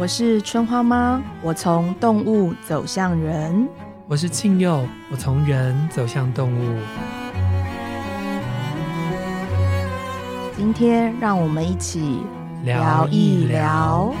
我是春花妈，我从动物走向人。我是庆佑，我从人走向动物。今天让我们一起聊一聊。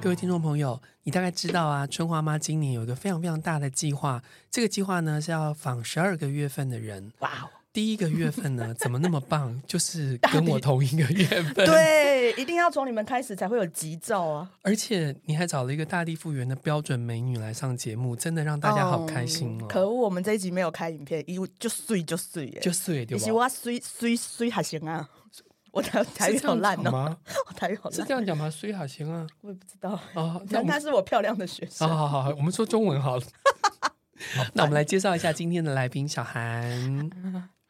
各位听众朋友，你大概知道啊，春花妈今年有一个非常非常大的计划，这个计划呢是要访十二个月份的人。哇哦！第一个月份呢，怎么那么棒？就是跟我同一个月份。对，一定要从你们开始才会有吉兆啊！而且你还找了一个大地复原的标准美女来上节目，真的让大家好开心哦。嗯、可恶，我们这一集没有开影片，因为就碎就碎耶，就碎对吧？你我碎碎碎还行啊，我台台语好烂哦，我台语好烂，是这样讲吗？碎还行啊，我也不知道哦。那他是我漂亮的学生。好好好，我们说中文好了。好那我们来介绍一下今天的来宾小韩。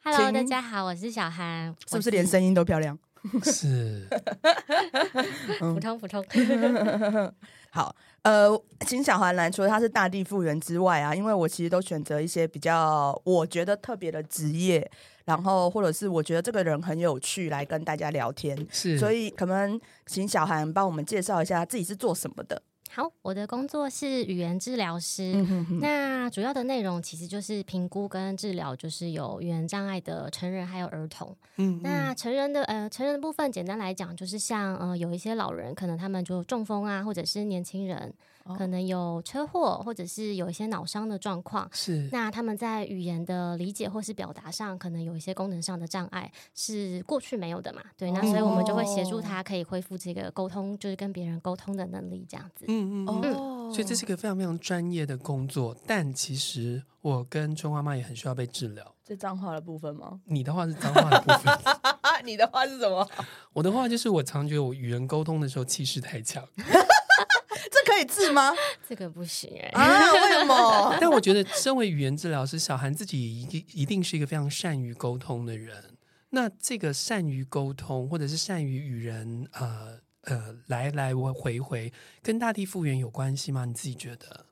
Hello，大家好，我是小韩，是不是连声音都漂亮？是，普通普通。好，呃，请小韩来，除了他是大地复原之外啊，因为我其实都选择一些比较我觉得特别的职业，然后或者是我觉得这个人很有趣，来跟大家聊天。是，所以可能请小韩帮我们介绍一下自己是做什么的。好，我的工作是语言治疗师。嗯、哼哼，那主要的内容其实就是评估跟治疗，就是有语言障碍的成人还有儿童。嗯，那成人的呃成人的部分，简单来讲就是像呃有一些老人，可能他们就中风啊，或者是年轻人。可能有车祸，或者是有一些脑伤的状况，是那他们在语言的理解或是表达上，可能有一些功能上的障碍，是过去没有的嘛？对，哦、那所以我们就会协助他可以恢复这个沟通，就是跟别人沟通的能力，这样子。嗯嗯哦，所以这是一个非常非常专业的工作，但其实我跟春花妈也很需要被治疗。这脏话的部分吗？你的话是脏话的部分，你的话是什么？我的话就是我常觉得我与人沟通的时候气势太强。可以治吗？这个不行哎、欸！啊，为什么？但我觉得，身为语言治疗师，小韩自己一定一定是一个非常善于沟通的人。那这个善于沟通，或者是善于与人呃呃来来回回，跟大地复原有关系吗？你自己觉得？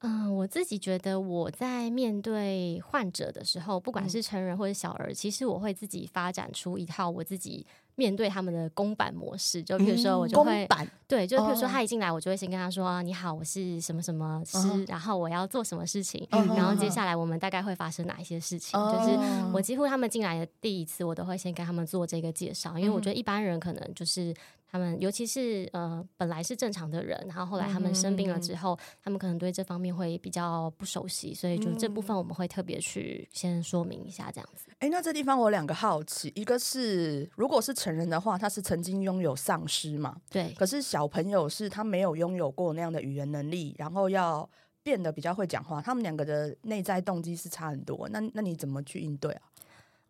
嗯、呃，我自己觉得，我在面对患者的时候，不管是成人或者小儿，嗯、其实我会自己发展出一套我自己。面对他们的公版模式，就比如说我就会，嗯、对，就比如说他一进来，我就会先跟他说：“哦、你好，我是什么什么师，嗯、然后我要做什么事情，嗯、然后接下来我们大概会发生哪一些事情。嗯”就是我几乎他们进来的第一次，我都会先跟他们做这个介绍，因为我觉得一般人可能就是。他们尤其是呃本来是正常的人，然后后来他们生病了之后，嗯、他们可能对这方面会比较不熟悉，所以就这部分我们会特别去先说明一下这样子。哎，那这地方我有两个好奇，一个是如果是成人的话，他是曾经拥有丧失嘛？对。可是小朋友是他没有拥有过那样的语言能力，然后要变得比较会讲话，他们两个的内在动机是差很多。那那你怎么去应对啊？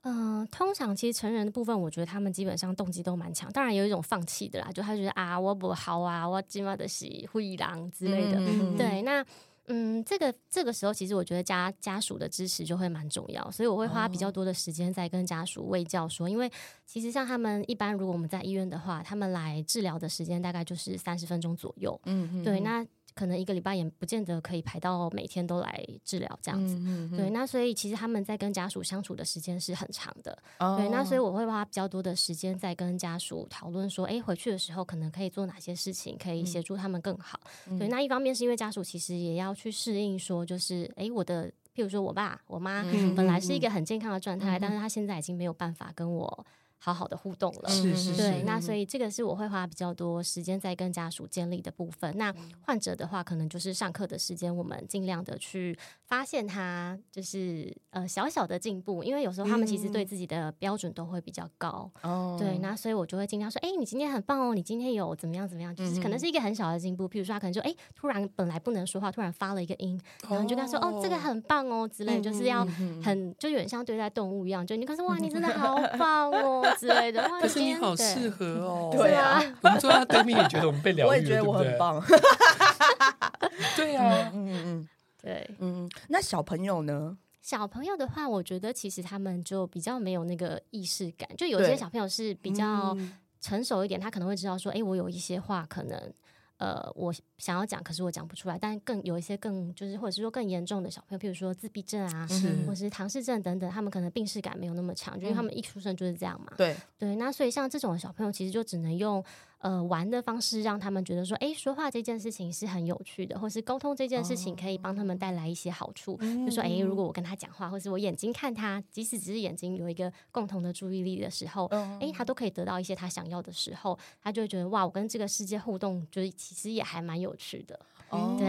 嗯、呃，通常其实成人的部分，我觉得他们基本上动机都蛮强。当然有一种放弃的啦，就他觉得啊，我不好啊，我今晚的是灰狼之类的。嗯、对，那嗯，这个这个时候，其实我觉得家家属的支持就会蛮重要，所以我会花比较多的时间在跟家属喂教说，因为其实像他们一般，如果我们在医院的话，他们来治疗的时间大概就是三十分钟左右。嗯嗯，对，那。可能一个礼拜也不见得可以排到每天都来治疗这样子，嗯、哼哼对。那所以其实他们在跟家属相处的时间是很长的，哦、对。那所以我会花比较多的时间在跟家属讨论说，哎，回去的时候可能可以做哪些事情，可以协助他们更好。嗯、对。那一方面是因为家属其实也要去适应说，就是哎，我的，譬如说我爸我妈本来是一个很健康的状态，嗯、但是他现在已经没有办法跟我。好好的互动了，是是是，对，那所以这个是我会花比较多时间在跟家属建立的部分。那患者的话，可能就是上课的时间，我们尽量的去发现他就是呃小小的进步，因为有时候他们其实对自己的标准都会比较高，哦、嗯，对，那所以我就会尽量说，哎、欸，你今天很棒哦，你今天有怎么样怎么样，就是可能是一个很小的进步，譬如说他可能就哎、欸、突然本来不能说话，突然发了一个音，然后你就跟他说，哦，哦，这个很棒哦之类，就是要很就有点像对待动物一样，就你跟他说，哇，你真的好棒哦。之类的，可是你好适合哦。对啊，我们坐在对面也觉得我们被疗愈了，我也觉得我很棒。对啊，嗯嗯，对，嗯。那小朋友呢？小朋友的话，我觉得其实他们就比较没有那个意识感。就有些小朋友是比较成熟一点，他可能会知道说，哎，我有一些话可能。呃，我想要讲，可是我讲不出来。但更有一些更就是，或者是说更严重的小朋友，譬如说自闭症啊，是或者是唐氏症等等，他们可能病视感没有那么强，因为他们一出生就是这样嘛。对对，那所以像这种小朋友，其实就只能用呃玩的方式，让他们觉得说，哎，说话这件事情是很有趣的，或是沟通这件事情可以帮他们带来一些好处。哦、就说，哎，如果我跟他讲话，或是我眼睛看他，即使只是眼睛有一个共同的注意力的时候，哎，他都可以得到一些他想要的时候，他就会觉得哇，我跟这个世界互动，就是其实也还蛮有趣的。哦、对。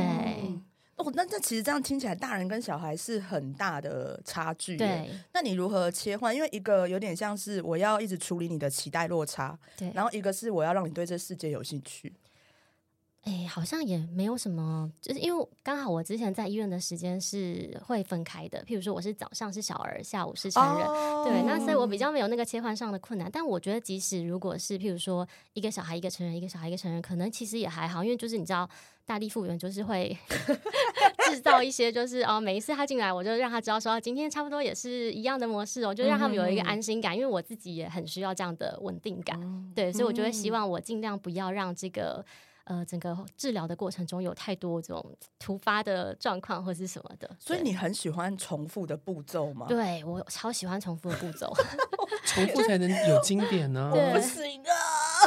哦，那这其实这样听起来，大人跟小孩是很大的差距。对，那你如何切换？因为一个有点像是我要一直处理你的期待落差，对，然后一个是我要让你对这世界有兴趣。哎，好像也没有什么，就是因为刚好我之前在医院的时间是会分开的，譬如说我是早上是小儿，下午是成人，哦、对，那所以我比较没有那个切换上的困难。但我觉得，即使如果是譬如说一个小孩一个成人，一个小孩一个成人，可能其实也还好，因为就是你知道，大力复原就是会 制造一些，就是哦，每一次他进来，我就让他知道说，今天差不多也是一样的模式哦，就让他们有一个安心感，因为我自己也很需要这样的稳定感，对，所以我就会希望我尽量不要让这个。呃，整个治疗的过程中有太多这种突发的状况或是什么的，所以你很喜欢重复的步骤吗？对，我超喜欢重复的步骤，重复才能有经典呢、啊。我不行啊，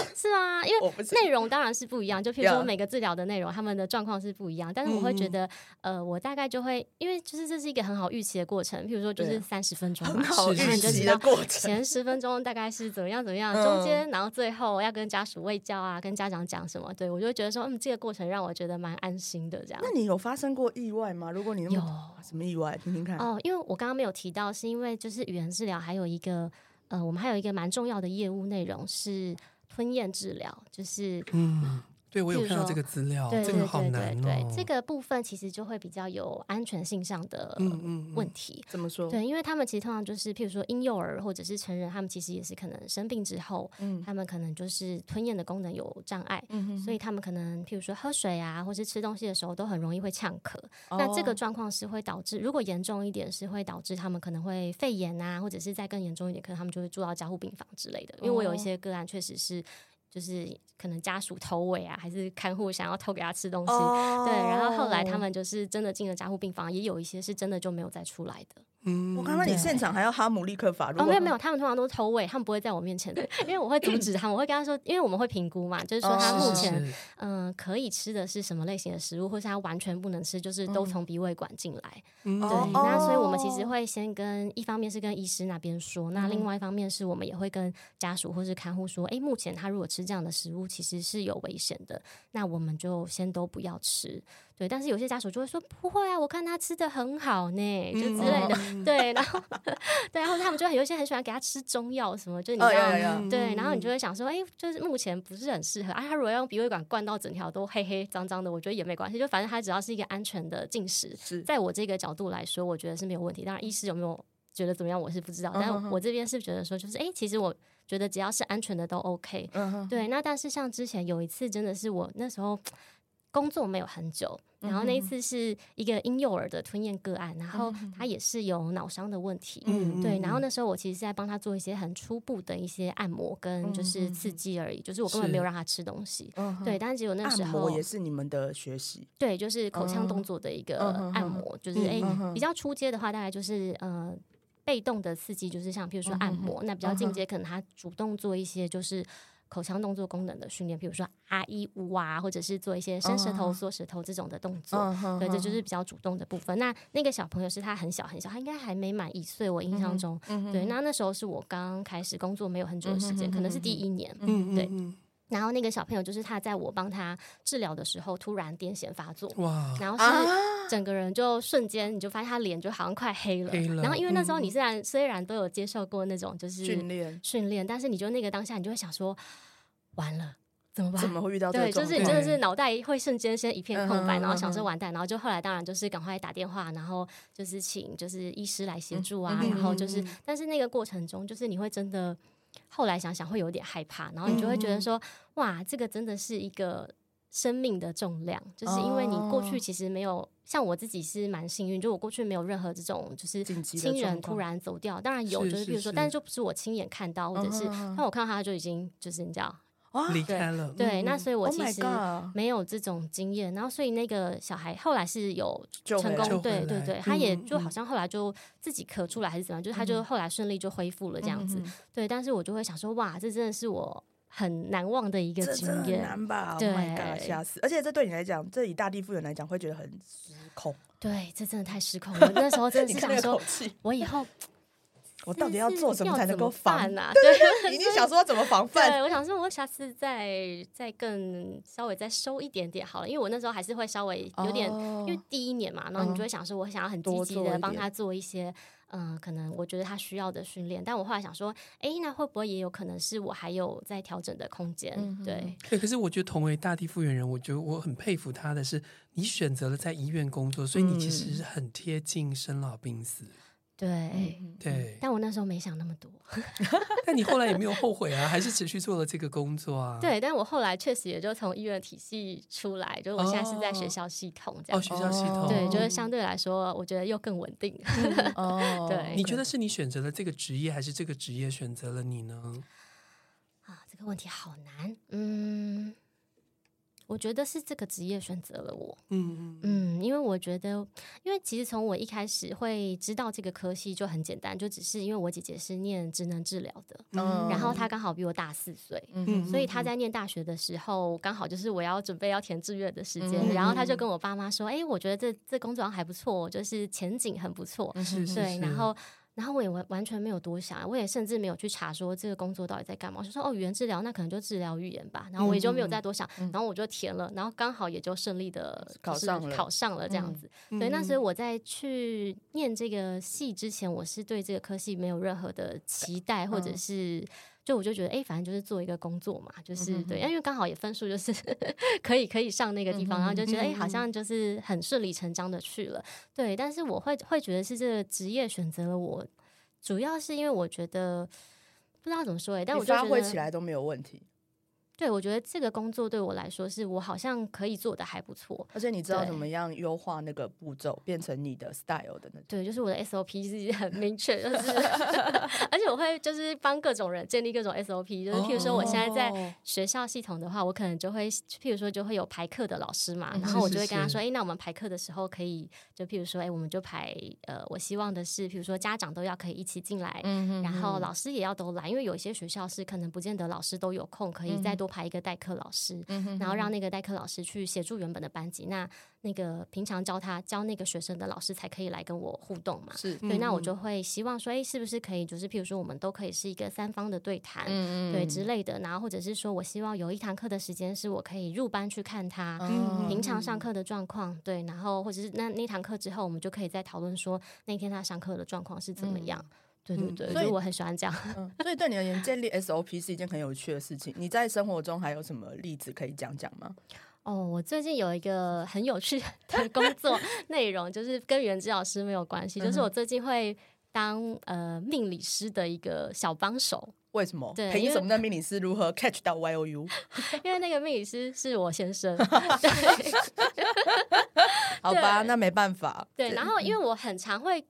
是啊，因为内容当然是不一样，就譬如说每个治疗的内容，他们的状况是不一样，但是我会觉得，嗯、呃，我大概就会，因为就是这是一个很好预期的过程，譬如说就是三十分钟嘛，很好预期的过程，前十分钟大概是怎么样怎么样，中间然后最后要跟家属喂教啊，跟家长讲什么，对我就会。觉得说，嗯，这个过程让我觉得蛮安心的，这样。那你有发生过意外吗？如果你有什么意外，听听看。哦，因为我刚刚没有提到，是因为就是语言治疗还有一个，呃，我们还有一个蛮重要的业务内容是吞咽治疗，就是。对，我有看到这个资料，这个好难哦。对，这个部分其实就会比较有安全性上的问题。怎么说？对，因为他们其实通常就是，譬如说婴幼儿或者是成人，他们其实也是可能生病之后，他们可能就是吞咽的功能有障碍，所以他们可能譬如说喝水啊，或是吃东西的时候都很容易会呛咳。那这个状况是会导致，如果严重一点，是会导致他们可能会肺炎啊，或者是再更严重一点，可能他们就会住到加护病房之类的。因为我有一些个案确实是。就是可能家属偷喂啊，还是看护想要偷给他吃东西，oh. 对，然后后来他们就是真的进了加护病房，也有一些是真的就没有再出来的。嗯，我刚刚你现场还要哈姆立克法？哦，没有没有，他们通常都是偷喂，他们不会在我面前的，因为我会阻止他们，我会跟他说，因为我们会评估嘛，就是说他目前嗯、呃、可以吃的是什么类型的食物，或是他完全不能吃，就是都从鼻胃管进来。嗯、对，那所以我们其实会先跟一方面是跟医师那边说，那另外一方面是我们也会跟家属或是看护说，哎，目前他如果吃这样的食物，其实是有危险的，那我们就先都不要吃。对，但是有些家属就会说不会啊，我看他吃的很好呢，就之类的。嗯、对，然后对，然后他们就有一些很喜欢给他吃中药什么，就你知道，哦、对，然后你就会想说，哎，就是目前不是很适合啊。他如果要用鼻胃管灌到整条都黑黑脏脏的，我觉得也没关系，就反正他只要是一个安全的进食，在我这个角度来说，我觉得是没有问题。当然，医师有没有觉得怎么样，我是不知道，嗯、但我这边是觉得说，就是哎，其实我觉得只要是安全的都 OK。嗯、对，那但是像之前有一次，真的是我那时候。工作没有很久，然后那一次是一个婴幼儿的吞咽个案，然后他也是有脑伤的问题，嗯、对，然后那时候我其实是在帮他做一些很初步的一些按摩跟就是刺激而已，嗯、就是我根本没有让他吃东西，是对，但是只有那时候也是你们的学习，对，就是口腔动作的一个按摩，就是哎、欸、比较初阶的话，大概就是呃被动的刺激，就是像比如说按摩，那比较进阶可能他主动做一些就是。口腔动作功能的训练，比如说啊一呜啊，或者是做一些伸舌头、缩舌头这种的动作，uh. 对，这就是比较主动的部分。那那个小朋友是他很小很小，他应该还没满一岁，我印象中，嗯、对。那那时候是我刚开始工作没有很久的时间，嗯、可能是第一年，嗯、哼对。然后那个小朋友就是他在我帮他治疗的时候突然癫痫发作，哇！然后是整个人就瞬间你就发现他脸就好像快黑了。黑了。然后因为那时候你虽然、嗯、虽然都有接受过那种就是训练训练，但是你就那个当下你就会想说，完了怎么办？怎么会遇到这种？对，就是你真的是脑袋会瞬间先一片空白，然后想说完蛋，然后就后来当然就是赶快打电话，然后就是请就是医师来协助啊，然后就是但是那个过程中就是你会真的。后来想想会有点害怕，然后你就会觉得说，嗯、哇，这个真的是一个生命的重量，就是因为你过去其实没有，像我自己是蛮幸运，就我过去没有任何这种就是亲人突然走掉，当然有，就是比如说，但是就不是我亲眼看到，或者是当我看到他就已经就是你知道。离开了，对，那所以我其实没有这种经验，然后所以那个小孩后来是有成功，对对对，他也就好像后来就自己咳出来还是怎么样，就是他就后来顺利就恢复了这样子，对，但是我就会想说，哇，这真的是我很难忘的一个经验。难吧？对，吓死！而且这对你来讲，这以大地复原来讲，会觉得很失控。对，这真的太失控了。那时候真的是想说，我以后。我到底要做什么才能够防啊？对，你想说怎么防范？对，我想说，我下次再再更稍微再收一点点好了，因为我那时候还是会稍微有点，哦、因为第一年嘛，然后你就会想说，我想要很积极的帮他做一些，嗯、呃，可能我觉得他需要的训练。但我后来想说，哎，那会不会也有可能是我还有在调整的空间？嗯、对，对。可是我觉得同为大地复原人，我觉得我很佩服他的是，你选择了在医院工作，所以你其实是很贴近生老病死。对对，但我那时候没想那么多。但你后来也没有后悔啊，还是持续做了这个工作啊？对，但我后来确实也就从医院体系出来，就是我现在是在学校系统这样。哦，学校系统，对，就是相对来说，我觉得又更稳定。哦，对。你觉得是你选择了这个职业，还是这个职业选择了你呢？啊，这个问题好难。嗯。我觉得是这个职业选择了我，嗯嗯嗯，因为我觉得，因为其实从我一开始会知道这个科系就很简单，就只是因为我姐姐是念职能治疗的，嗯，然后她刚好比我大四岁，嗯，所以她在念大学的时候，刚好就是我要准备要填志愿的时间，嗯，然后她就跟我爸妈说，哎，我觉得这这工作还不错，就是前景很不错，是是，对，然后。然后我也完完全没有多想，我也甚至没有去查说这个工作到底在干嘛。我就说哦，语言治疗那可能就治疗语言吧。然后我也就没有再多想，嗯、然后我就填了，然后刚好也就顺利的考上了，考上了这样子。嗯、对，那所以我在去念这个系之前，我是对这个科系没有任何的期待，或者是。嗯就我就觉得，哎、欸，反正就是做一个工作嘛，就是、对，因为刚好也分数就是 可以可以上那个地方，然后就觉得，哎、欸，好像就是很顺理成章的去了。对，但是我会会觉得是这个职业选择了我，主要是因为我觉得不知道怎么说、欸，哎，但我觉得发挥起来都没有问题。对，我觉得这个工作对我来说，是我好像可以做的还不错。而且你知道怎么样优化那个步骤，变成你的 style 的那种？对，就是我的 SOP 是很明确，就是 而且我会就是帮各种人建立各种 SOP，就是譬如说我现在在学校系统的话，我可能就会譬如说就会有排课的老师嘛，然后我就会跟他说，哎，那我们排课的时候可以就譬如说，哎，我们就排呃，我希望的是，譬如说家长都要可以一起进来，然后老师也要都来，因为有一些学校是可能不见得老师都有空，可以再多。排一个代课老师，然后让那个代课老师去协助原本的班级。那那个平常教他教那个学生的老师才可以来跟我互动嘛？是，对。那我就会希望说，哎，是不是可以，就是譬如说，我们都可以是一个三方的对谈，对之类的。然后或者是说我希望有一堂课的时间是我可以入班去看他平常上课的状况，对。然后或者是那那堂课之后，我们就可以再讨论说那天他上课的状况是怎么样。对对对，所以我很喜欢这样。嗯，所以对你而言，建立 SOP 是一件很有趣的事情。你在生活中还有什么例子可以讲讲吗？哦，我最近有一个很有趣的 工作内容，就是跟原子老师没有关系，就是我最近会当呃命理师的一个小帮手。为什么？对，凭什么？那命理师如何 catch 到 Y O U？因为那个命理师是我先生。好吧，那没办法。对，然后因为我很常会，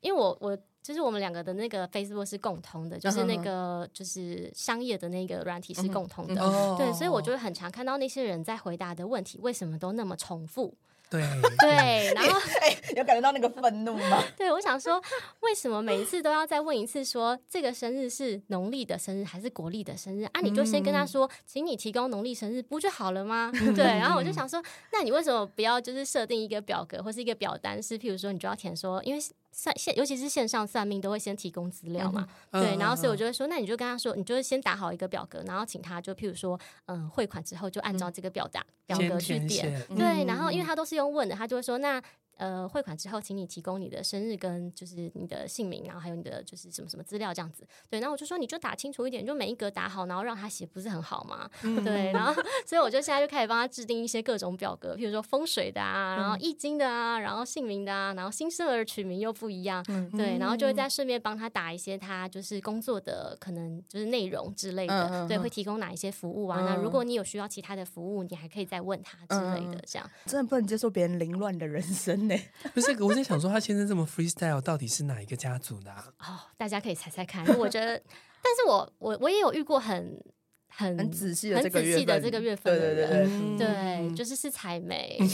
因为我我。就是我们两个的那个 Facebook 是共通的，就是那个就是商业的那个软体是共通的，对，所以我就会很常看到那些人在回答的问题为什么都那么重复，对 对，然后 哎，有感觉到那个愤怒吗？对，我想说，为什么每一次都要再问一次，说这个生日是农历的生日还是国历的生日啊？你就先跟他说，请你提供农历生日不就好了吗？对，然后我就想说，那你为什么不要就是设定一个表格或是一个表单，是譬如说你就要填说，因为。算线，尤其是线上算命，都会先提供资料嘛，嗯、对，然后所以我就会说，那你就跟他说，你就先打好一个表格，然后请他就譬如说，嗯，汇款之后就按照这个表达、嗯、表格去点，对，然后因为他都是用问的，他就会说那。呃，汇款之后，请你提供你的生日跟就是你的姓名，然后还有你的就是什么什么资料这样子。对，然后我就说你就打清楚一点，就每一格打好，然后让他写，不是很好吗？嗯、对，然后所以我就现在就开始帮他制定一些各种表格，譬如说风水的啊，然后易经的啊，然后姓名的啊，然后新生儿取名又不一样，嗯、对，然后就会再顺便帮他打一些他就是工作的可能就是内容之类的，嗯、对，会提供哪一些服务啊？嗯、那如果你有需要其他的服务，你还可以再问他之类的，这样。真的不能接受别人凌乱的人生呢？不是。我在想说，他先生这么 freestyle，到底是哪一个家族的？啊？哦，大家可以猜猜看。我觉得，但是我我我也有遇过很很很仔细的很仔细的这个月份的人，对对对，嗯、对，就是是采梅。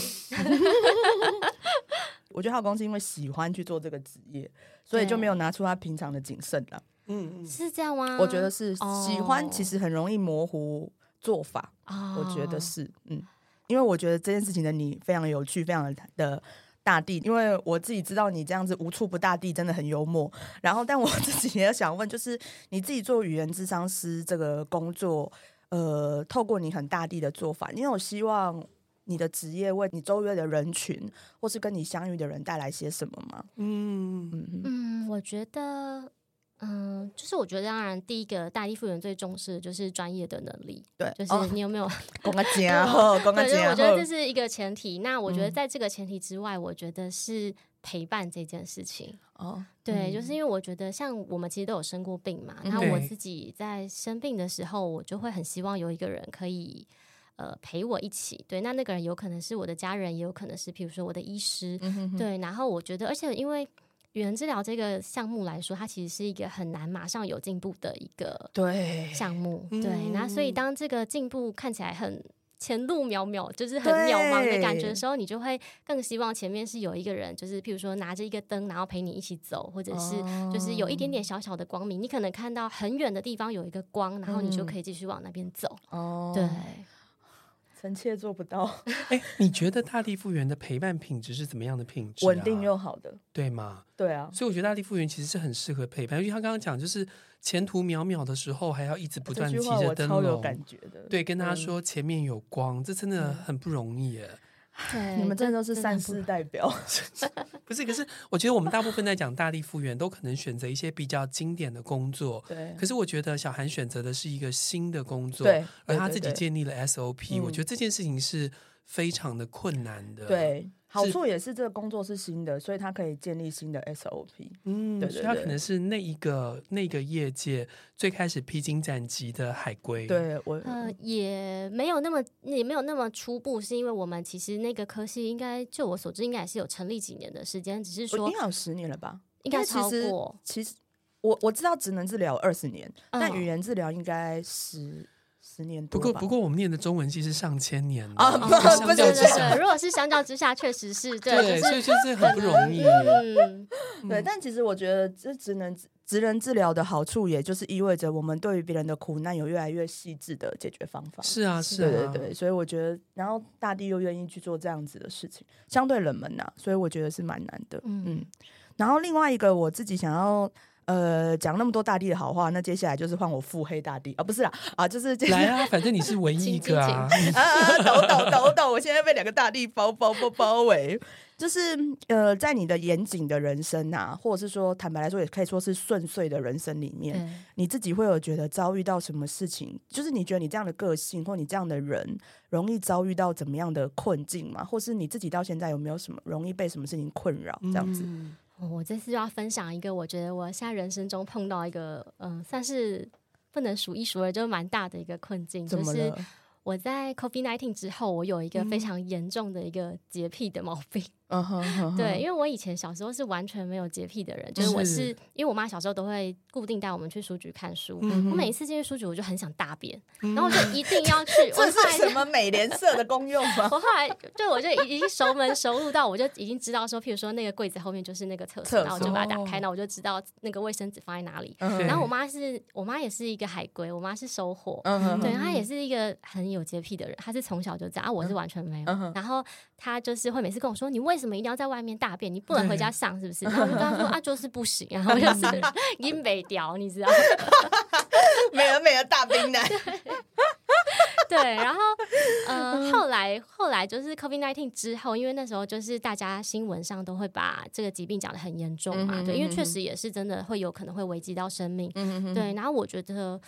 我觉得他公是因为喜欢去做这个职业，所以就没有拿出他平常的谨慎了。嗯，是这样吗？我觉得是哦喜欢，其实很容易模糊做法。哦我觉得是，嗯，因为我觉得这件事情的你非常有趣，非常的大地。因为我自己知道你这样子无处不大地，真的很幽默。然后，但我自己也想问，就是你自己做语言智商师这个工作，呃，透过你很大地的做法，你有希望你的职业为你周围的人群，或是跟你相遇的人带来些什么吗？嗯嗯嗯，我觉得，嗯，就是我觉得，当然，第一个大地复原最重视的就是专业的能力，对，就是你有没有 我觉得这是一个前提。那我觉得嗯在这个前提之外，我觉得是陪伴这件事情。哦，对，嗯就是因为我觉得，像我们其实都有生过病嘛，嗯那我自己在生病的时候，我就会很希望有一个人可以。呃，陪我一起，对，那那个人有可能是我的家人，也有可能是，比如说我的医师，嗯哼哼对。然后我觉得，而且因为语言治疗这个项目来说，它其实是一个很难马上有进步的一个对项目，嗯对。那所以当这个进步看起来很前路渺渺，就是很渺茫的感觉的时候，你就会更希望前面是有一个人，就是譬如说拿着一个灯，然后陪你一起走，或者是就是有一点点小小的光明，你可能看到很远的地方有一个光，然后你就可以继续往那边走。哦，对，臣妾做不到，哎，你觉得大地复原的陪伴品质是怎么样的品质、啊？稳定又好的，对吗？对啊，所以我觉得大地复原其实是很适合陪伴，因为他刚刚讲就是前途渺渺的时候，还要一直不断这句话我地骑着灯笼超有感，觉的。对，跟他嗯说前面有光，这真的很不容易耶。对，你们真的都是真善事代表，不是，可是我觉得我们大部分在讲大力复原，都可能选择一些比较经典的工作。对。可是我觉得小韩选择的是一个新的工作，对，而他自己建立了 SOP，嗯。我觉得这件事情是非常的困难的。，对，好处也是这个工作是新的，所以他可以建立新的 SOP。嗯，对对对所以他可能是那一个那个业界最开始披荆斩棘的海归。，对我，呃，也没有那么也没有那么初步，是因为我们其实那个科系应该就我所知，应该也是有成立几年的时间，只是说应该有十年了吧？应该超过。其实我我知道职能治疗二十年，嗯但语言治疗应该十十年多。不过不过我们念的中文系是上千年的啊哦不相不是如果是相较之下，确实是对，对，所以就是很不容易。嗯，对，但其实我觉得这职能职能治疗的好处，也就是意味着我们对于别人的苦难有越来越细致的解决方法。是啊，是啊，对对对，所以我觉得，然后大地又愿意去做这样子的事情，相对冷门呐、所以我觉得是蛮难的。嗯嗯然后另外一个我自己想要呃讲那么多大地的好话，那接下来就是换我腹黑大地啊，不是啦啊，就是来啊，反正你是唯一一个 啊。啊啊，抖抖抖抖！我现在被两个大地包包包包围，就是呃，在你的严谨的人生啊，或者是说坦白来说，也可以说是顺遂的人生里面，对，你自己会有觉得遭遇到什么事情？就是你觉得你这样的个性或你这样的人，容易遭遇到怎么样的困境吗？或是你自己到现在有没有什么容易被什么事情困扰？这样子，嗯哦我这次就要分享一个，我觉得我现在人生中碰到一个，嗯、算是不能数一数二，就蛮大的一个困境，就是？我在 COVID nineteen 之后，我有一个非常严重的一个洁癖的毛病。嗯对，因为我以前小时候是完全没有洁癖的人，就是我是是因为我妈小时候都会固定带我们去书局看书，嗯我每一次进去书局我就很想大便，然后我就一定要去。我这是什么美联社的功用吗？我后来对我就已经熟门熟路到，我就已经知道说，譬如说那个柜子后面就是那个厕所，厕所然后我就把它打开，那我就知道那个卫生纸放在哪里。嗯然后我妈是我妈也是一个海归，我妈是收货，嗯哼对，她也是一个很有洁癖的人，她是从小就这样，啊，我是完全没有。嗯哼然后她就是会每次跟我说：“你为什么一定要在外面大便？你不能回家上，是不是？”然后我就跟他说：“啊，就是不行。”然后就是阴北屌，你知道。美了美了大冰男，对，然后呃，后来后来就是 COVID nineteen 之后，因为那时候就是大家新闻上都会把这个疾病讲得很严重嘛，对，因为确实也是真的会有可能会危及到生命，对。然后我觉得，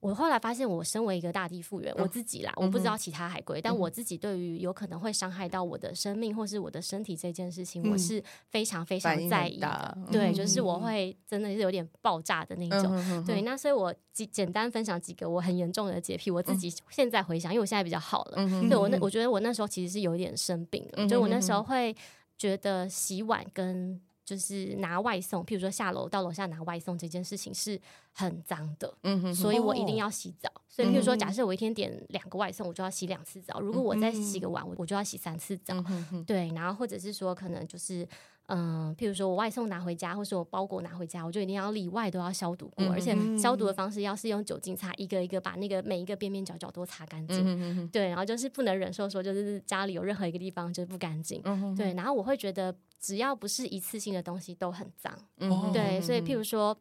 我后来发现，我身为一个大地复原，我自己啦，嗯我不知道其他海龟，但我自己对于有可能会伤害到我的生命或是我的身体这件事情，嗯我是非常非常在意的，对，嗯就是我会真的是有点爆炸的那种。对，那所以我简简单分享几个我很严重的洁癖，我自己现在回想，因为我现在比较好了。对我那我觉得我那时候其实是有点生病了，嗯哼就我那时候会觉得洗碗跟就是拿外送，譬如说下楼到楼下拿外送这件事情是很脏的，嗯哼所以我一定要洗澡。所以譬如说，嗯假设我一天点两个外送，我就要洗两次澡；如果我再洗个碗，我我就要洗三次澡。嗯哼哼对，然后或者是说，可能就是嗯，譬如说我外送拿回家，或是我包裹拿回家，我就一定要里外都要消毒过，嗯、而且消毒的方式要是用酒精擦，一个一个把那个每一个边边角角都擦干净。嗯、对，然后就是不能忍受说就是家里有任何一个地方就是不干净。嗯、对，然后我会觉得只要不是一次性的东西都很脏。嗯、对，所以譬如说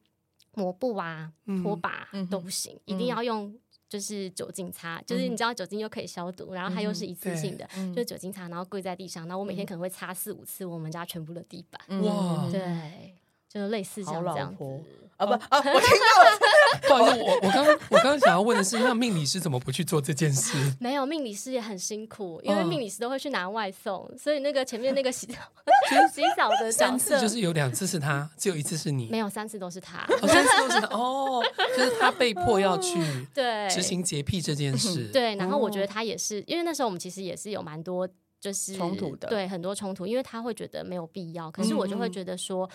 抹布啊、拖把都不行，嗯、一定要用。就是酒精擦，就是你知道酒精又可以消毒，嗯、然后它又是一次性的，嗯、就是酒精擦，然后跪在地上，然后我每天可能会擦四五次我们家全部的地板。哇，对，就是类似像这样子。啊不啊，我听到了。不好意思，我我刚刚我刚刚想要问的是，那命理师怎么不去做这件事？没有，命理师也很辛苦，因为命理师都会去拿外送，所以那个前面那个洗澡洗澡的三次就是有两次是他，只有一次是你。没有，三次都是他。哦，三次都是他哦，就是他被迫要去 对执行洁癖这件事。对，然后我觉得他也是，因为那时候我们其实也是有蛮多就是冲突的，对，很多冲突，因为他会觉得没有必要，可是我就会觉得说。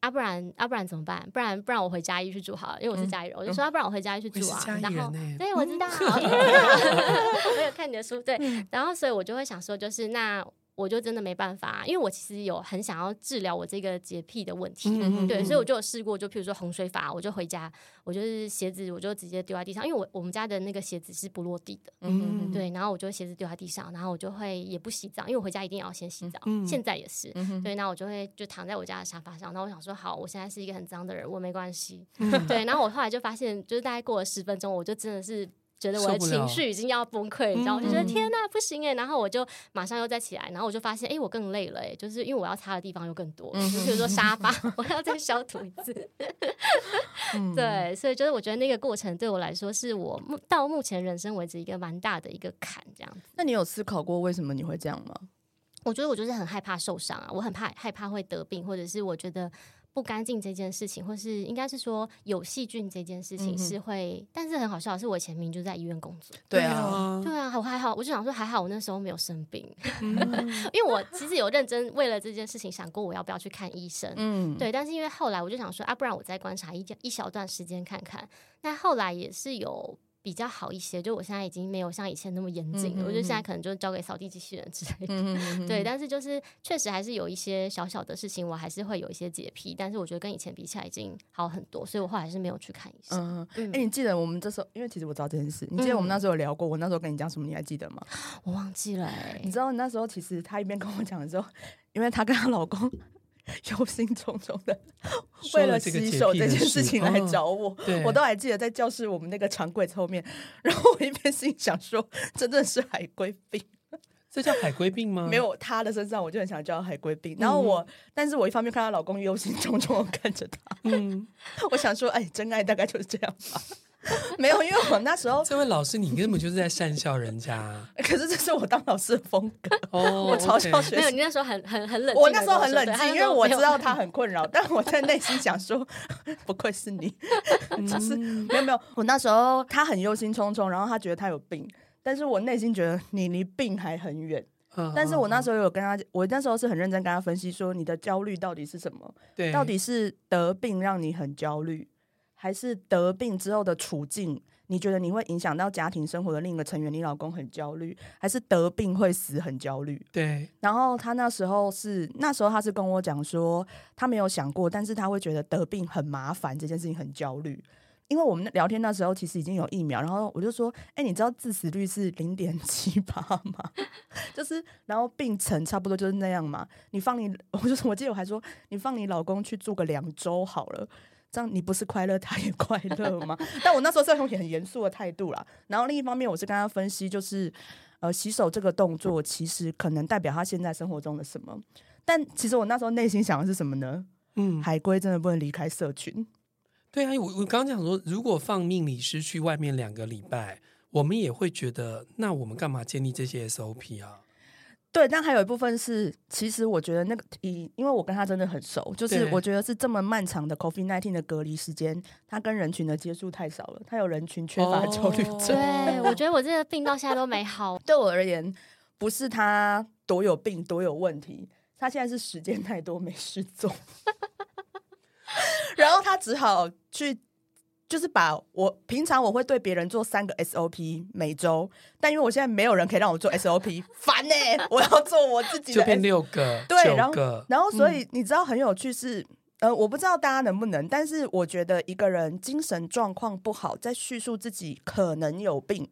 啊，不然啊，不然怎么办？不然不然我回嘉义去住好了，因为我是嘉义人，嗯、我就说啊，不然我回嘉义去住啊。嗯、然后，欸、对，我知道 我有看你的书，对。然后，所以我就会想说，就是那。我就真的没办法，因为我其实有很想要治疗我这个洁癖的问题，嗯、对，所以我就有试过，就譬如说洪水法，我就回家，我就是鞋子，我就直接丢在地上，因为我我们家的那个鞋子是不落地的，嗯、对，然后我就鞋子丢在地上，然后我就会也不洗澡，因为我回家一定要先洗澡，嗯、现在也是，嗯、对，那我就会就躺在我家的沙发上，然后我想说，好，我现在是一个很脏的人，我没关系，嗯、对，然后我后来就发现，就是大概过了十分钟，我就真的是。觉得我的情绪已经要崩溃，你知道，我就觉得天呐，不行哎！然后我就马上又再起来，然后我就发现，哎，我更累了哎，就是因为我要擦的地方又更多，就比如说沙发，我要再消毒一次。对，所以就是我觉得那个过程对我来说，是我到目前人生为止一个蛮大的一个坎，这样子。那你有思考过为什么你会这样吗？我觉得我就是很害怕受伤啊，我很怕害怕会得病，或者是我觉得。不干净这件事情，或是应该是说有细菌这件事情是会，嗯、但是很好笑的是，我前面就在医院工作。对啊，对啊，我还好，我就想说还好，我那时候没有生病，嗯、因为我其实有认真为了这件事情想过我要不要去看医生。嗯，对，但是因为后来我就想说啊，不然我再观察一一小段时间看看。那后来也是有。比较好一些，就我现在已经没有像以前那么严谨了，嗯、我觉得现在可能就交给扫地机器人之类的。嗯、对，但是就是确实还是有一些小小的事情，我还是会有一些洁癖，但是我觉得跟以前比起来已经好很多，所以我后来是没有去看医生。嗯，哎、嗯欸，你记得我们这时候，因为其实我知道这件事，你记得我们那时候有聊过，我那时候跟你讲什么，你还记得吗？我忘记了、欸。你知道那时候其实她一边跟我讲的时候，因为她跟她老公。忧心忡忡的，为了洗手这件事情来找我，哦、我都还记得在教室我们那个长柜子后面，然后我一边心想说，真的是海龟病，这叫海龟病吗？没有他的身上，我就很想叫海龟病。然后我，嗯、但是我一方面看她老公忧心忡忡的看着他，嗯，我想说，哎，真爱大概就是这样吧。没有，因为我那时候这位老师，你根本就是在善笑人家。可是这是我当老师的风格哦，我嘲笑学生。没有，你那时候很很很冷静。我那时候很冷静，因为我知道他很困扰，但我在内心想说，不愧是你，就是没有没有。我那时候他很忧心忡忡，然后他觉得他有病，但是我内心觉得你离病还很远。但是我那时候有跟他，我那时候是很认真跟他分析说，你的焦虑到底是什么？对，到底是得病让你很焦虑？还是得病之后的处境，你觉得你会影响到家庭生活的另一个成员？你老公很焦虑，还是得病会死很焦虑？对。然后他那时候是那时候他是跟我讲说，他没有想过，但是他会觉得得病很麻烦，这件事情很焦虑。因为我们聊天那时候其实已经有疫苗，然后我就说，哎，你知道致死率是零点七八吗？就是然后病程差不多就是那样嘛。你放你，我就说，我记得我还说，你放你老公去住个两周好了。这样你不是快乐，他也快乐吗？但我那时候是用很严肃的态度啦。然后另一方面，我是跟他分析，就是呃，洗手这个动作其实可能代表他现在生活中的什么。但其实我那时候内心想的是什么呢？嗯，海龟真的不能离开社群。对啊，我我刚刚讲说，如果放命理师去外面两个礼拜，我们也会觉得，那我们干嘛建立这些 SOP 啊？对，但还有一部分是，其实我觉得那个以，因为我跟他真的很熟，就是我觉得是这么漫长的 COVID-19 的隔离时间，他跟人群的接触太少了，他有人群缺乏焦虑症。哦、对，我觉得我这个病到现在都没好。对我而言，不是他多有病多有问题，他现在是时间太多没事做，然后他只好去就是把我平常我会对别人做三个 SOP 每周，但因为我现在没有人可以让我做 SOP，烦呢、欸，我要做我自己的，就变六个，对，然后然后所以你知道很有趣是，呃，我不知道大家能不能，但是我觉得一个人精神状况不好，在叙述自己可能有病，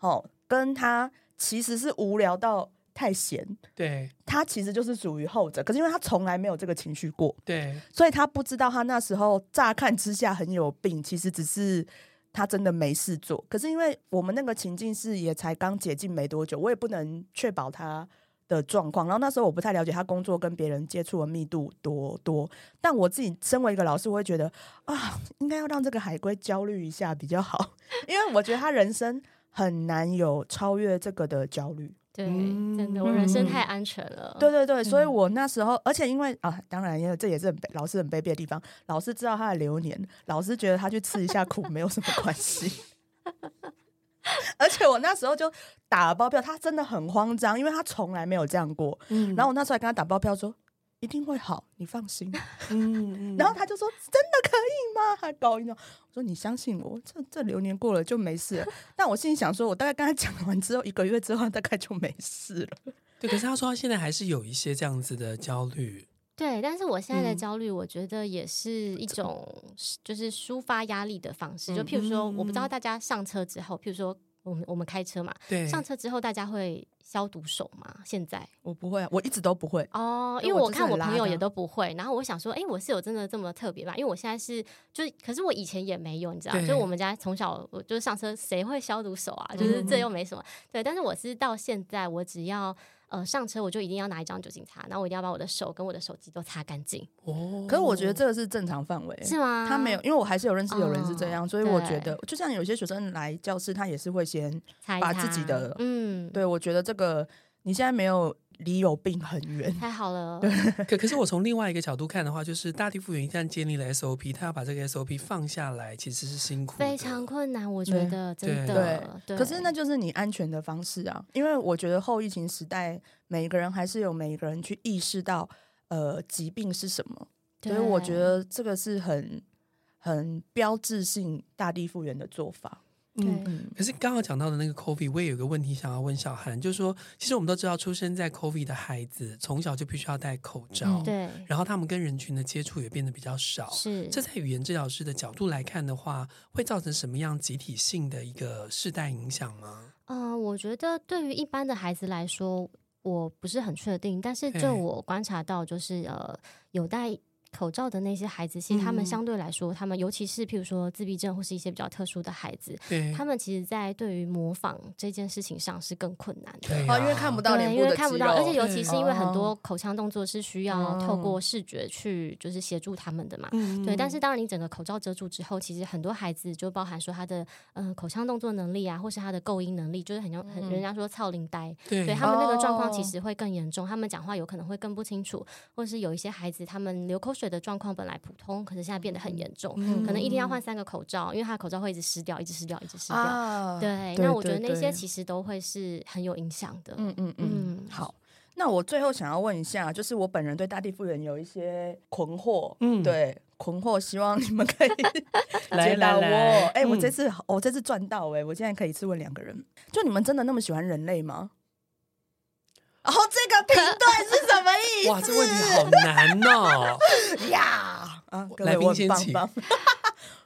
哦，跟他其实是无聊到。太闲，对，他其实就是属于后者。可是因为他从来没有这个情绪过，对，所以他不知道他那时候乍看之下很有病，其实只是他真的没事做。可是因为我们那个情境是也才刚解禁没多久，我也不能确保他的状况。然后那时候我不太了解他工作跟别人接触的密度多多，但我自己身为一个老师，我会觉得啊，应该要让这个海龟焦虑一下比较好，因为我觉得他人生很难有超越这个的焦虑。对，真的，我人生太安全了。嗯、对对对，所以我那时候，而且因为啊，当然，因为这也是很老师很卑鄙的地方。老师知道他的流年，老师觉得他去吃一下苦没有什么关系。而且我那时候就打了包票，他真的很慌张，因为他从来没有这样过。嗯，然后我那时候还跟他打包票说。一定会好，你放心。嗯，然后他就说：“真的可以吗？”还高音哦。我说：“你相信我，这这流年过了就没事了。”但我心里想说，我大概跟他讲完之后，一个月之后大概就没事了。对，可是他说他现在还是有一些这样子的焦虑。对，但是我现在的焦虑，我觉得也是一种，就是抒发压力的方式。就譬如说，我不知道大家上车之后，譬如说。我们我们开车嘛，对，上车之后大家会消毒手吗？现在我不会，我一直都不会哦，因为我看我朋友也都不会。然后我想说，哎，我是有真的这么特别吧？因为我现在是，就是，可是我以前也没有，你知道，就我们家从小我就是上车谁会消毒手啊？就是这又没什么，嗯、对。但是我是到现在，我只要。呃，上车我就一定要拿一张酒精擦，然后我一定要把我的手跟我的手机都擦干净。哦，可是我觉得这个是正常范围，是吗？他没有，因为我还是有认识有人是这样，哦、所以我觉得，就像有些学生来教室，他也是会先把自己的，擦擦嗯，对，我觉得这个你现在没有。离有病很远，太好了。可可是我从另外一个角度看的话，就是大地复原一旦建立了 SOP，他要把这个 SOP 放下来，其实是辛苦，非常困难。我觉得真的对，对。可是那就是你安全的方式啊，因为我觉得后疫情时代，每一个人还是有每一个人去意识到，呃，疾病是什么。所以我觉得这个是很很标志性大地复原的做法。嗯，可是刚刚讲到的那个 COVID，我也有个问题想要问小韩，就是说，其实我们都知道，出生在 COVID 的孩子从小就必须要戴口罩，嗯、对，然后他们跟人群的接触也变得比较少。是，这在语言治疗师的角度来看的话，会造成什么样集体性的一个世代影响吗？嗯、呃，我觉得对于一般的孩子来说，我不是很确定，但是就我观察到，就是呃，有戴。口罩的那些孩子，其实他们相对来说，嗯、他们尤其是譬如说自闭症或是一些比较特殊的孩子，他们其实，在对于模仿这件事情上是更困难的。对、啊，因为看不到脸部的，因为看不到，而且尤其是因为很多口腔动作是需要透过视觉去就是协助他们的嘛。嗯、对，但是当然你整个口罩遮住之后，其实很多孩子就包含说他的呃口腔动作能力啊，或是他的构音能力，就是很像很人家说操龄呆，对，他们那个状况其实会更严重，他们讲话有可能会更不清楚，或是有一些孩子他们流口水的状况本来。普通，可是现在变得很严重，嗯、可能一天要换三个口罩，因为他的口罩会一直湿掉，一直湿掉，一直湿掉。啊、对，对，那我觉得那些其实都会是很有影响的。嗯嗯嗯。好，那我最后想要问一下，就是我本人对大地复原有一些困惑，嗯，对，困惑，希望你们可以 解答我。哎、欸，我这次、嗯、我这次赚到哎、欸，我现在可以一次问两个人。就你们真的那么喜欢人类吗？然后、哦、这个评断是什么意思？哇，这问题好难哦！呀，啊，来宾先请。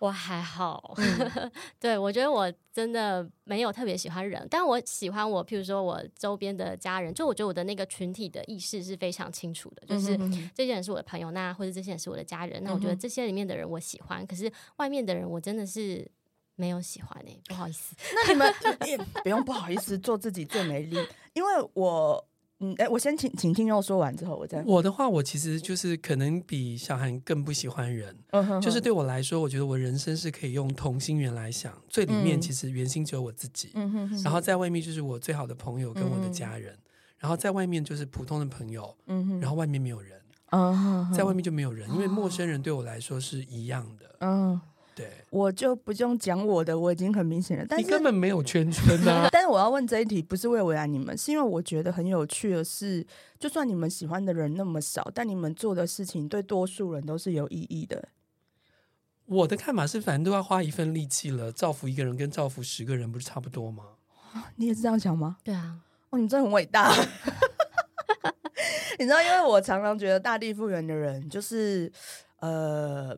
我还好，嗯、对，我觉得我真的没有特别喜欢人，但我喜欢我，譬如说我周边的家人，就我觉得我的那个群体的意识是非常清楚的，就是这些人是我的朋友，那或者这些人是我的家人，那我觉得这些里面的人我喜欢，可是外面的人我真的是没有喜欢哎、欸，不好意思。那你们不用不好意思，做自己最美丽，因为我。嗯，哎，我先请请听众说完之后，我再。我的话，我其实就是可能比小韩更不喜欢人，嗯、哼哼就是对我来说，我觉得我人生是可以用同心圆来想，最里面其实圆心只有我自己，嗯、哼哼然后在外面就是我最好的朋友跟我的家人，嗯、然后在外面就是普通的朋友，嗯、哼然后外面没有人，在外面就没有人，因为陌生人对我来说是一样的，嗯。对，我就不用讲我的，我已经很明显了。但是你根本没有圈圈啊！但是我要问这一题，不是为了为难你们，是因为我觉得很有趣的是，就算你们喜欢的人那么少，但你们做的事情对多数人都是有意义的。我的看法是，反正都要花一份力气了，造福一个人跟造福十个人不是差不多吗？你也是这样想吗？对啊，哦，你真的很伟大。你知道，因为我常常觉得大地复原的人，就是呃，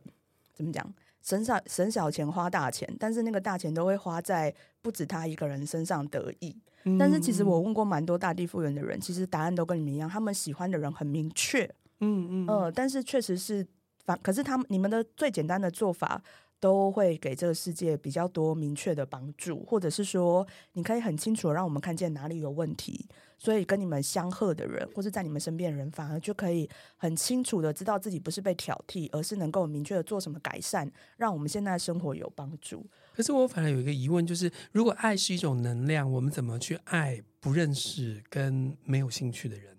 怎么讲，省小省小钱花大钱，但是那个大钱都会花在不止他一个人身上得益。嗯、但是其实我问过蛮多大地复原的人，其实答案都跟你们一样，他们喜欢的人很明确。嗯嗯，呃，但是确实是反，可是他们你们的最简单的做法。都会给这个世界比较多明确的帮助，或者是说，你可以很清楚的让我们看见哪里有问题，所以跟你们相合的人，或是在你们身边的人，反而就可以很清楚的知道自己不是被挑剔，而是能够明确的做什么改善，让我们现在生活有帮助。可是我反而有一个疑问，就是如果爱是一种能量，我们怎么去爱不认识跟没有兴趣的人？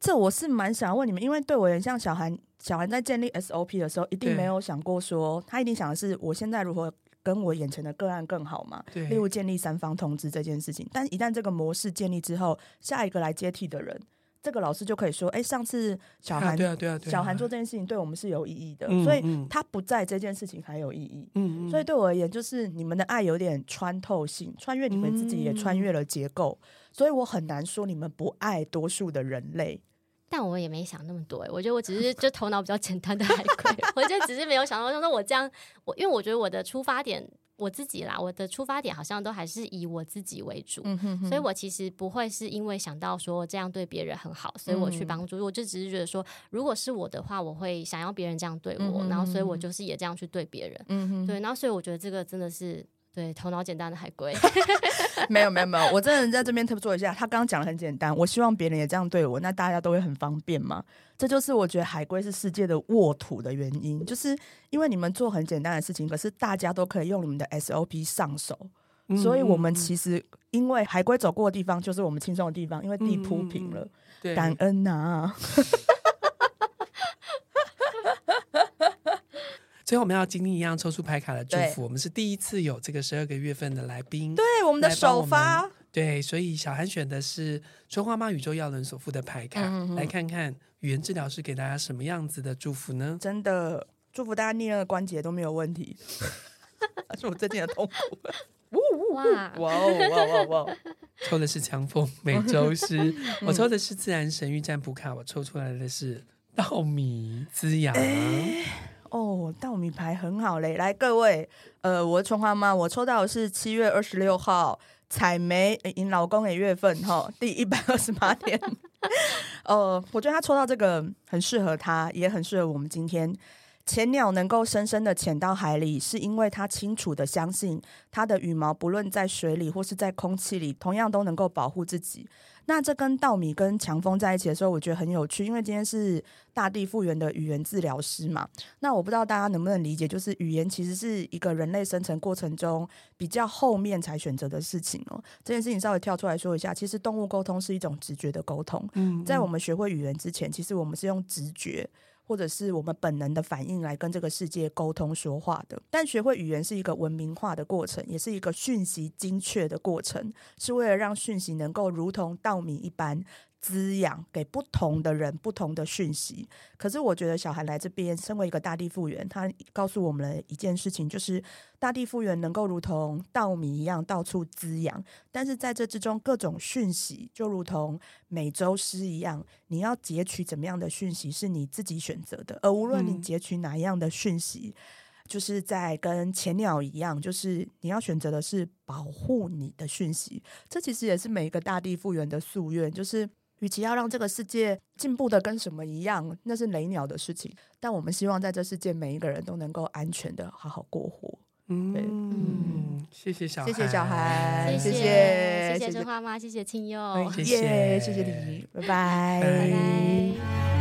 这我是蛮想要问你们，因为对我也像小韩。小韩在建立 SOP 的时候，一定没有想过说，他一定想的是我现在如何跟我眼前的个案更好嘛？对，例如建立三方通知这件事情。但一旦这个模式建立之后，下一个来接替的人，这个老师就可以说：“哎，上次小韩，对啊，对啊，对啊，小韩做这件事情对我们是有意义的，所以他不在这件事情还有意义。嗯，所以对我而言，就是你们的爱有点穿透性，穿越你们自己，也穿越了结构，所以我很难说你们不爱多数的人类。”但我也没想那么多，我觉得我只是就头脑比较简单的海龟，我就只是没有想到，说我这样，我因为我觉得我的出发点，我自己啦，我的出发点好像都还是以我自己为主，嗯、哼哼，所以我其实不会是因为想到说这样对别人很好，所以我去帮助，嗯、我就只是觉得说，如果是我的话，我会想要别人这样对我，然后所以我就是也这样去对别人，嗯、哼。对，然后所以我觉得这个真的是。对，头脑简单的海龟，没有没有没有，我真的在这边特别做一下。他刚刚讲的很简单，我希望别人也这样对我，那大家都会很方便嘛。这就是我觉得海龟是世界的沃土的原因，就是因为你们做很简单的事情，可是大家都可以用你们的 SOP 上手，嗯、所以我们其实因为海龟走过的地方就是我们轻松的地方，因为地铺平了，嗯、感恩呐、啊。最后我们要今天一样抽出牌卡的祝福。我们是第一次有这个十二个月份的来宾，对我们的首发，对，所以小韩选的是春花妈宇宙药轮所附的牌卡，嗯、来看看语言治疗师给大家什么样子的祝福呢？真的祝福大家逆耳关节都没有问题，是我最近的痛苦。哇哇哇哇哇！抽的是强风美洲狮，我抽的是自然神域占卜卡，我抽出来的是稻米滋养。欸哦，稻米牌很好嘞！来，各位，呃，我的春花妈，我抽到的是七月二十六号采梅迎老公的月份哈，第一百二十八天。呃，我觉得他抽到这个很适合他，也很适合我们今天。潜鸟能够深深的潜到海里，是因为它清楚的相信，它的羽毛不论在水里或是在空气里，同样都能够保护自己。那这跟稻米跟强风在一起的时候，我觉得很有趣，因为今天是大地复原的语言治疗师嘛。那我不知道大家能不能理解，就是语言其实是一个人类生成过程中比较后面才选择的事情哦。这件事情稍微跳出来说一下，其实动物沟通是一种直觉的沟通。嗯，在我们学会语言之前，其实我们是用直觉。或者是我们本能的反应来跟这个世界沟通说话的，但学会语言是一个文明化的过程，也是一个讯息精确的过程，是为了让讯息能够如同稻米一般。滋养给不同的人不同的讯息，可是我觉得小孩来这边，身为一个大地复原，他告诉我们了一件事情，就是大地复原能够如同稻米一样到处滋养，但是在这之中各种讯息就如同美洲狮一样，你要截取怎么样的讯息是你自己选择的，而无论你截取哪一样的讯息，嗯、就是在跟前鸟一样，就是你要选择的是保护你的讯息，这其实也是每一个大地复原的夙愿，就是。与其要让这个世界进步的跟什么一样，那是雷鸟的事情。但我们希望在这世界每一个人都能够安全的好好过活。嗯，嗯，谢谢小，谢谢小孩，谢谢谢谢，春花妈，谢谢青佑，谢谢，谢谢你，拜拜。拜拜。